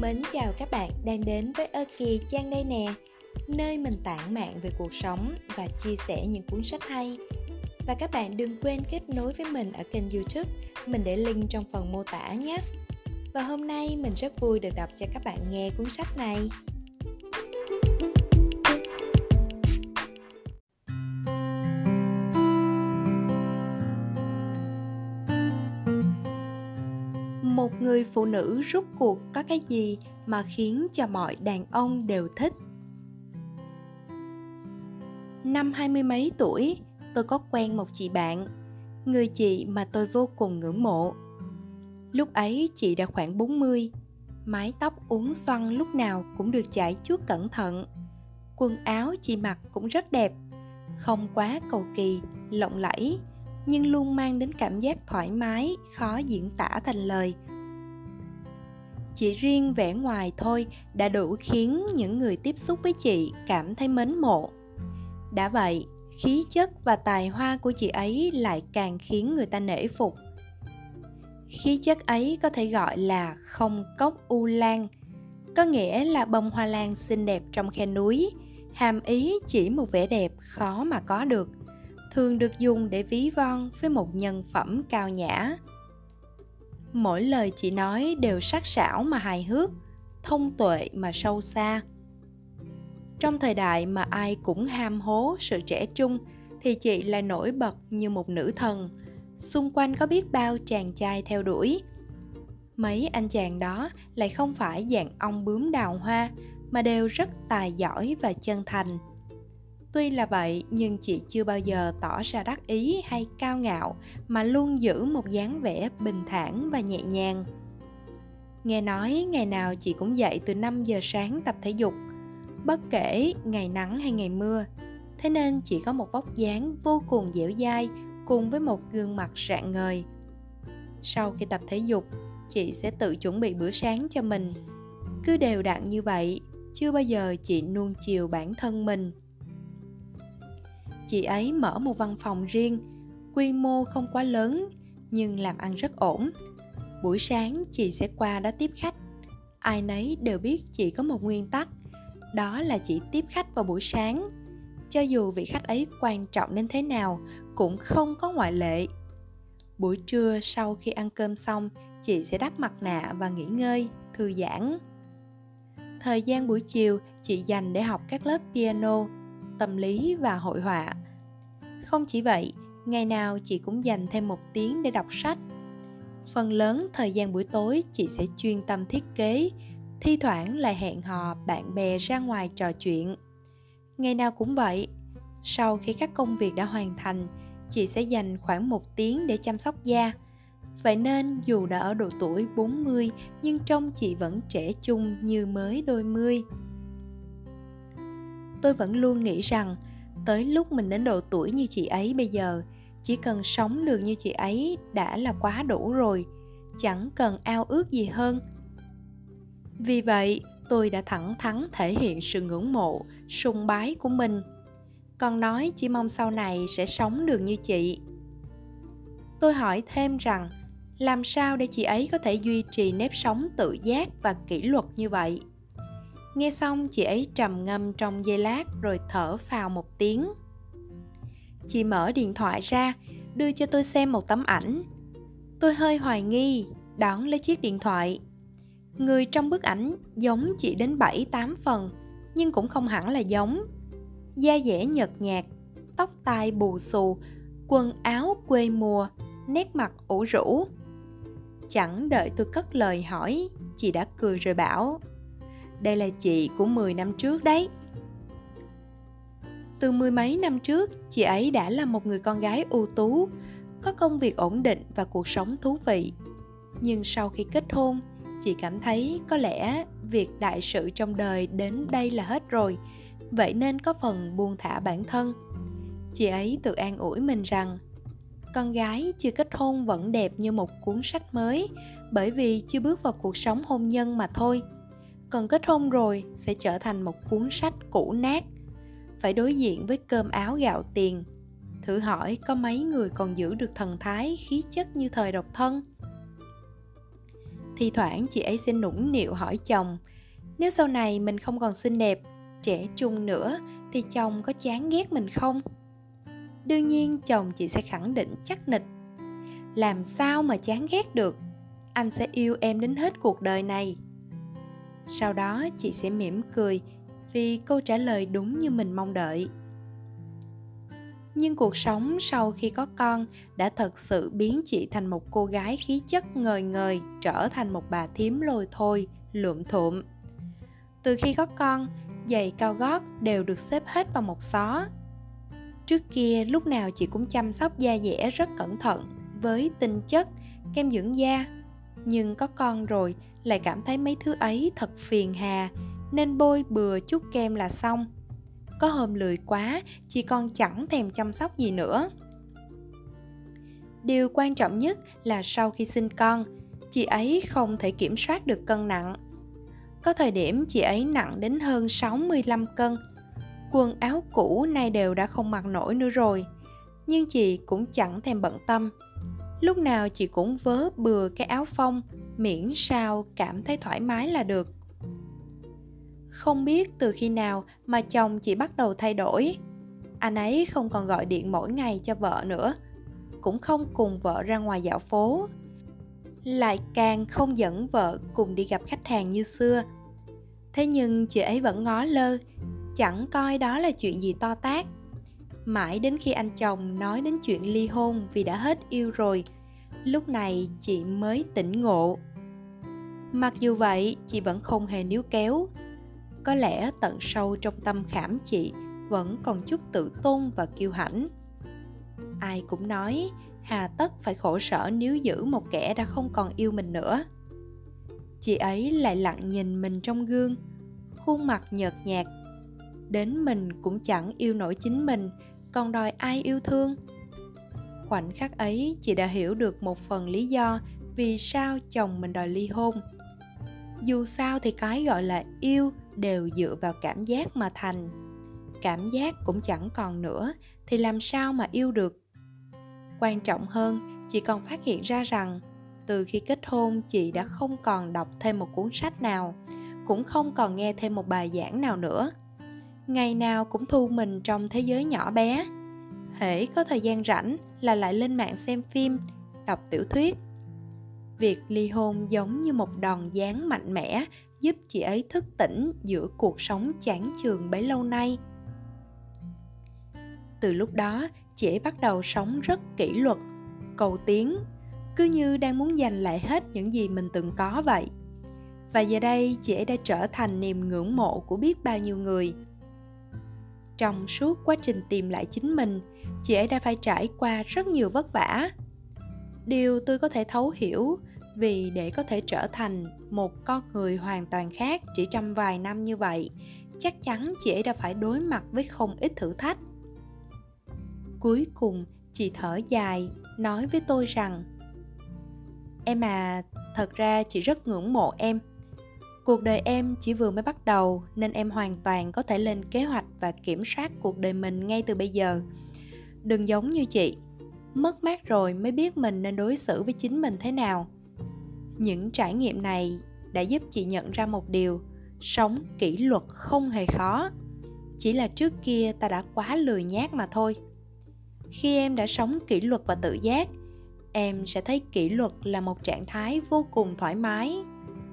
Mến chào các bạn đang đến với Ơ Kỳ Trang đây nè, Nơi mình tản mạn về cuộc sống và chia sẻ những cuốn sách hay. Và các bạn đừng quên kết nối với mình ở kênh youtube, Mình để link trong phần mô tả nhé. Và hôm nay mình rất vui được đọc cho các bạn nghe cuốn sách này. Một người phụ nữ rút cuộc có cái gì mà khiến cho mọi đàn ông đều thích? Năm hai mươi mấy tuổi, tôi có quen một chị bạn, người chị mà tôi vô cùng ngưỡng mộ. Lúc ấy chị đã khoảng 40 mái tóc uốn xoăn lúc nào cũng được chải chuốt cẩn thận. Quần áo chị mặc cũng rất đẹp, không quá cầu kỳ, lộng lẫy, nhưng luôn mang đến cảm giác thoải mái, khó diễn tả thành lời chỉ riêng vẻ ngoài thôi đã đủ khiến những người tiếp xúc với chị cảm thấy mến mộ. Đã vậy, khí chất và tài hoa của chị ấy lại càng khiến người ta nể phục. Khí chất ấy có thể gọi là không cốc u lan, có nghĩa là bông hoa lan xinh đẹp trong khe núi, hàm ý chỉ một vẻ đẹp khó mà có được, thường được dùng để ví von với một nhân phẩm cao nhã mỗi lời chị nói đều sắc sảo mà hài hước, thông tuệ mà sâu xa. Trong thời đại mà ai cũng ham hố sự trẻ trung, thì chị lại nổi bật như một nữ thần. Xung quanh có biết bao chàng trai theo đuổi. Mấy anh chàng đó lại không phải dạng ong bướm đào hoa, mà đều rất tài giỏi và chân thành tuy là vậy, nhưng chị chưa bao giờ tỏ ra đắc ý hay cao ngạo, mà luôn giữ một dáng vẻ bình thản và nhẹ nhàng. Nghe nói ngày nào chị cũng dậy từ 5 giờ sáng tập thể dục. Bất kể ngày nắng hay ngày mưa, thế nên chị có một vóc dáng vô cùng dẻo dai cùng với một gương mặt rạng ngời. Sau khi tập thể dục, chị sẽ tự chuẩn bị bữa sáng cho mình. Cứ đều đặn như vậy, chưa bao giờ chị nuông chiều bản thân mình chị ấy mở một văn phòng riêng, quy mô không quá lớn, nhưng làm ăn rất ổn. Buổi sáng, chị sẽ qua đó tiếp khách. Ai nấy đều biết chị có một nguyên tắc, đó là chị tiếp khách vào buổi sáng. Cho dù vị khách ấy quan trọng đến thế nào, cũng không có ngoại lệ. Buổi trưa sau khi ăn cơm xong, chị sẽ đắp mặt nạ và nghỉ ngơi, thư giãn. Thời gian buổi chiều, chị dành để học các lớp piano tâm lý và hội họa. Không chỉ vậy, ngày nào chị cũng dành thêm một tiếng để đọc sách. Phần lớn thời gian buổi tối chị sẽ chuyên tâm thiết kế, thi thoảng lại hẹn hò bạn bè ra ngoài trò chuyện. Ngày nào cũng vậy, sau khi các công việc đã hoàn thành, chị sẽ dành khoảng một tiếng để chăm sóc da. Vậy nên dù đã ở độ tuổi 40 nhưng trông chị vẫn trẻ trung như mới đôi mươi. Tôi vẫn luôn nghĩ rằng, tới lúc mình đến độ tuổi như chị ấy bây giờ, chỉ cần sống được như chị ấy đã là quá đủ rồi, chẳng cần ao ước gì hơn. Vì vậy, tôi đã thẳng thắn thể hiện sự ngưỡng mộ, sùng bái của mình. Còn nói chỉ mong sau này sẽ sống được như chị. Tôi hỏi thêm rằng, làm sao để chị ấy có thể duy trì nếp sống tự giác và kỷ luật như vậy? Nghe xong, chị ấy trầm ngâm trong giây lát rồi thở phào một tiếng. Chị mở điện thoại ra, đưa cho tôi xem một tấm ảnh. Tôi hơi hoài nghi đón lấy chiếc điện thoại. Người trong bức ảnh giống chị đến 7-8 phần, nhưng cũng không hẳn là giống. Da dẻ nhợt nhạt, tóc tai bù xù, quần áo quê mùa, nét mặt ủ rũ. Chẳng đợi tôi cất lời hỏi, chị đã cười rồi bảo đây là chị của 10 năm trước đấy. Từ mười mấy năm trước, chị ấy đã là một người con gái ưu tú, có công việc ổn định và cuộc sống thú vị. Nhưng sau khi kết hôn, chị cảm thấy có lẽ việc đại sự trong đời đến đây là hết rồi, vậy nên có phần buông thả bản thân. Chị ấy tự an ủi mình rằng con gái chưa kết hôn vẫn đẹp như một cuốn sách mới bởi vì chưa bước vào cuộc sống hôn nhân mà thôi còn kết hôn rồi sẽ trở thành một cuốn sách cũ nát. Phải đối diện với cơm áo gạo tiền. Thử hỏi có mấy người còn giữ được thần thái, khí chất như thời độc thân? Thi thoảng chị ấy sẽ nũng nịu hỏi chồng, nếu sau này mình không còn xinh đẹp, trẻ trung nữa thì chồng có chán ghét mình không? Đương nhiên chồng chị sẽ khẳng định chắc nịch. Làm sao mà chán ghét được? Anh sẽ yêu em đến hết cuộc đời này sau đó chị sẽ mỉm cười vì câu trả lời đúng như mình mong đợi. Nhưng cuộc sống sau khi có con đã thật sự biến chị thành một cô gái khí chất ngời ngời, trở thành một bà thím lôi thôi, lượm thụm. Từ khi có con, giày cao gót đều được xếp hết vào một xó. Trước kia, lúc nào chị cũng chăm sóc da dẻ rất cẩn thận, với tinh chất, kem dưỡng da. Nhưng có con rồi lại cảm thấy mấy thứ ấy thật phiền hà, nên bôi bừa chút kem là xong. Có hôm lười quá chị con chẳng thèm chăm sóc gì nữa. Điều quan trọng nhất là sau khi sinh con, chị ấy không thể kiểm soát được cân nặng. Có thời điểm chị ấy nặng đến hơn 65 cân. Quần áo cũ nay đều đã không mặc nổi nữa rồi, nhưng chị cũng chẳng thèm bận tâm. Lúc nào chị cũng vớ bừa cái áo phông miễn sao cảm thấy thoải mái là được. Không biết từ khi nào mà chồng chị bắt đầu thay đổi. Anh ấy không còn gọi điện mỗi ngày cho vợ nữa, cũng không cùng vợ ra ngoài dạo phố. Lại càng không dẫn vợ cùng đi gặp khách hàng như xưa. Thế nhưng chị ấy vẫn ngó lơ, chẳng coi đó là chuyện gì to tát. Mãi đến khi anh chồng nói đến chuyện ly hôn vì đã hết yêu rồi, lúc này chị mới tỉnh ngộ mặc dù vậy, chị vẫn không hề níu kéo. Có lẽ tận sâu trong tâm khảm chị vẫn còn chút tự tôn và kiêu hãnh. Ai cũng nói, hà tất phải khổ sở nếu giữ một kẻ đã không còn yêu mình nữa. Chị ấy lại lặng nhìn mình trong gương, khuôn mặt nhợt nhạt. Đến mình cũng chẳng yêu nổi chính mình, còn đòi ai yêu thương? Khoảnh khắc ấy, chị đã hiểu được một phần lý do vì sao chồng mình đòi ly hôn dù sao thì cái gọi là yêu đều dựa vào cảm giác mà thành. Cảm giác cũng chẳng còn nữa, thì làm sao mà yêu được? Quan trọng hơn chị còn phát hiện ra rằng, từ khi kết hôn, chị đã không còn đọc thêm một cuốn sách nào, cũng không còn nghe thêm một bài giảng nào nữa. Ngày nào cũng thu mình trong thế giới nhỏ bé. Hễ có thời gian rảnh là lại lên mạng xem phim, đọc tiểu thuyết việc ly hôn giống như một đòn giáng mạnh mẽ giúp chị ấy thức tỉnh giữa cuộc sống chán chường bấy lâu nay. Từ lúc đó, chị ấy bắt đầu sống rất kỷ luật, cầu tiến, cứ như đang muốn giành lại hết những gì mình từng có vậy. Và giờ đây, chị ấy đã trở thành niềm ngưỡng mộ của biết bao nhiêu người. Trong suốt quá trình tìm lại chính mình, chị ấy đã phải trải qua rất nhiều vất vả điều tôi có thể thấu hiểu vì để có thể trở thành một con người hoàn toàn khác chỉ trong vài năm như vậy, chắc chắn chị ấy đã phải đối mặt với không ít thử thách. Cuối cùng, chị thở dài, nói với tôi rằng, em à thật ra chị rất ngưỡng mộ em. Cuộc đời em chỉ vừa mới bắt đầu nên em hoàn toàn có thể lên kế hoạch và kiểm soát cuộc đời mình ngay từ bây giờ. Đừng giống như chị mất mát rồi mới biết mình nên đối xử với chính mình thế nào. Những trải nghiệm này đã giúp chị nhận ra một điều, sống kỷ luật không hề khó. Chỉ là trước kia ta đã quá lười nhác mà thôi. Khi em đã sống kỷ luật và tự giác, em sẽ thấy kỷ luật là một trạng thái vô cùng thoải mái.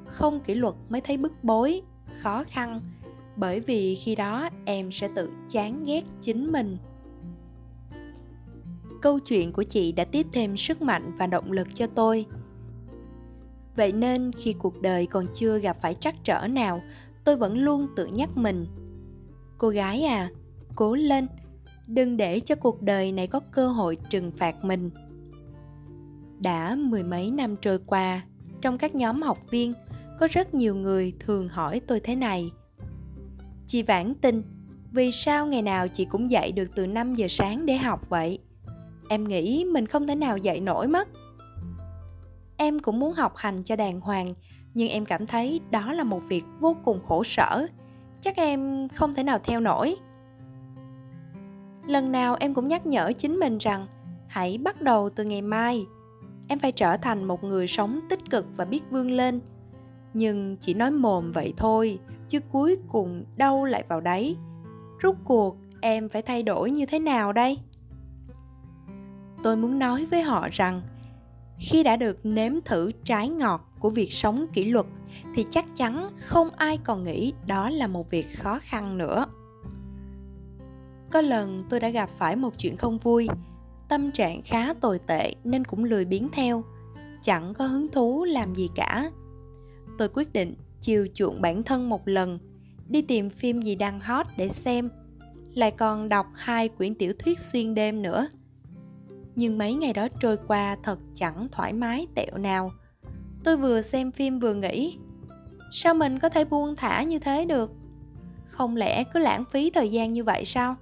Không kỷ luật mới thấy bức bối, khó khăn, bởi vì khi đó em sẽ tự chán ghét chính mình câu chuyện của chị đã tiếp thêm sức mạnh và động lực cho tôi. Vậy nên khi cuộc đời còn chưa gặp phải trắc trở nào, tôi vẫn luôn tự nhắc mình. Cô gái à cố lên, đừng để cho cuộc đời này có cơ hội trừng phạt mình. Đã mười mấy năm trôi qua, trong các nhóm học viên, có rất nhiều người thường hỏi tôi thế này. Chị vãn tin vì sao ngày nào chị cũng dậy được từ 5 giờ sáng để học vậy? Em nghĩ mình không thể nào dậy nổi mất. Em cũng muốn học hành cho đàng hoàng, nhưng em cảm thấy đó là một việc vô cùng khổ sở. Chắc em không thể nào theo nổi. Lần nào em cũng nhắc nhở chính mình rằng, hãy bắt đầu từ ngày mai. Em phải trở thành một người sống tích cực và biết vươn lên. Nhưng chỉ nói mồm vậy thôi, chứ cuối cùng đâu lại vào đấy rút cuộc, em phải thay đổi như thế nào đây? Tôi muốn nói với họ rằng, khi đã được nếm thử trái ngọt của việc sống kỷ luật, thì chắc chắn không ai còn nghĩ đó là một việc khó khăn nữa. Có lần tôi đã gặp phải một chuyện không vui, tâm trạng khá tồi tệ nên cũng lười biến theo, chẳng có hứng thú làm gì cả. Tôi quyết định chiều chuộng bản thân một lần, đi tìm phim gì đang hot để xem, lại còn đọc hai quyển tiểu thuyết xuyên đêm nữa nhưng mấy ngày đó trôi qua thật chẳng thoải mái tẹo nào. Tôi vừa xem phim vừa nghĩ, sao mình có thể buông thả như thế được? Không lẽ cứ lãng phí thời gian như vậy sao?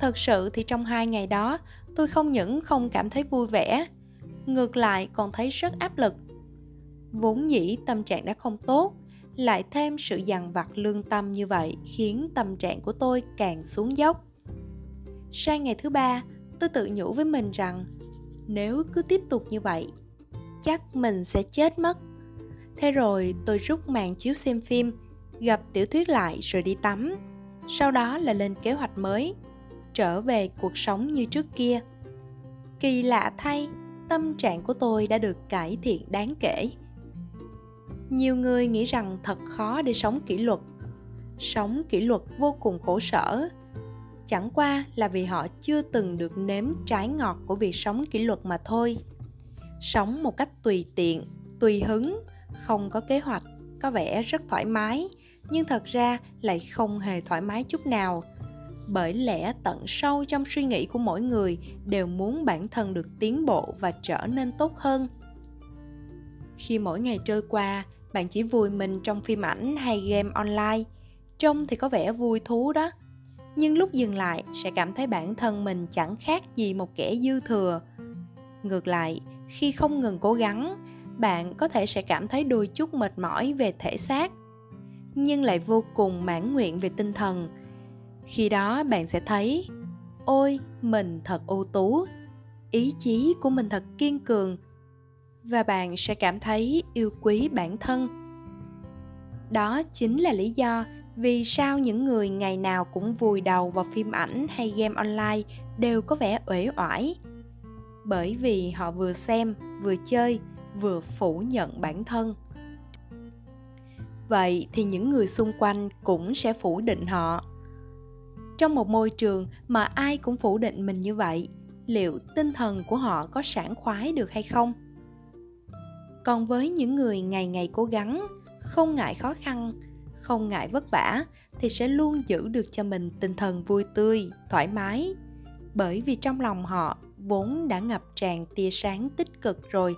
Thật sự thì trong hai ngày đó, tôi không những không cảm thấy vui vẻ, ngược lại còn thấy rất áp lực. Vốn dĩ tâm trạng đã không tốt, lại thêm sự dằn vặt lương tâm như vậy khiến tâm trạng của tôi càng xuống dốc. Sang ngày thứ ba tôi tự nhủ với mình rằng, nếu cứ tiếp tục như vậy, chắc mình sẽ chết mất. Thế rồi tôi rút màn chiếu xem phim, gặp tiểu thuyết lại rồi đi tắm. Sau đó là lên kế hoạch mới, trở về cuộc sống như trước kia. Kỳ lạ thay, tâm trạng của tôi đã được cải thiện đáng kể. Nhiều người nghĩ rằng thật khó để sống kỷ luật. Sống kỷ luật vô cùng khổ sở chẳng qua là vì họ chưa từng được nếm trái ngọt của việc sống kỷ luật mà thôi. Sống một cách tùy tiện, tùy hứng, không có kế hoạch, có vẻ rất thoải mái, nhưng thật ra lại không hề thoải mái chút nào. Bởi lẽ tận sâu trong suy nghĩ của mỗi người đều muốn bản thân được tiến bộ và trở nên tốt hơn. Khi mỗi ngày trôi qua, bạn chỉ vùi mình trong phim ảnh hay game online. Trông thì có vẻ vui thú đó nhưng lúc dừng lại, sẽ cảm thấy bản thân mình chẳng khác gì một kẻ dư thừa. Ngược lại, khi không ngừng cố gắng, bạn có thể sẽ cảm thấy đôi chút mệt mỏi về thể xác, nhưng lại vô cùng mãn nguyện về tinh thần. Khi đó, bạn sẽ thấy, ôi, mình thật ưu tú, ý chí của mình thật kiên cường. Và bạn sẽ cảm thấy yêu quý bản thân. Đó chính là lý do vì sao những người ngày nào cũng vùi đầu vào phim ảnh hay game online đều có vẻ uể oải? Bởi vì họ vừa xem, vừa chơi, vừa phủ nhận bản thân. Vậy thì những người xung quanh cũng sẽ phủ định họ. Trong một môi trường mà ai cũng phủ định mình như vậy, liệu tinh thần của họ có sảng khoái được hay không? Còn với những người ngày ngày cố gắng, không ngại khó khăn không ngại vất vả thì sẽ luôn giữ được cho mình tinh thần vui tươi, thoải mái. Bởi vì trong lòng họ, vốn đã ngập tràn tia sáng tích cực rồi,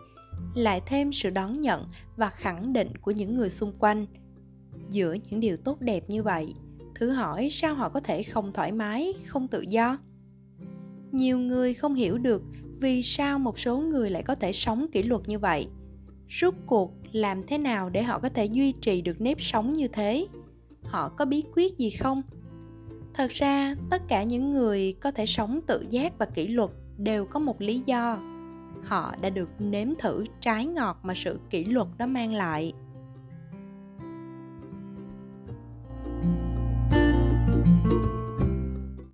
lại thêm sự đón nhận và khẳng định của những người xung quanh. Giữa những điều tốt đẹp như vậy, thử hỏi sao họ có thể không thoải mái, không tự do? Nhiều người không hiểu được vì sao một số người lại có thể sống kỷ luật như vậy rốt cuộc, làm thế nào để họ có thể duy trì được nếp sống như thế? Họ có bí quyết gì không? Thật ra, tất cả những người có thể sống tự giác và kỷ luật đều có một lý do. Họ đã được nếm thử trái ngọt mà sự kỷ luật đó mang lại.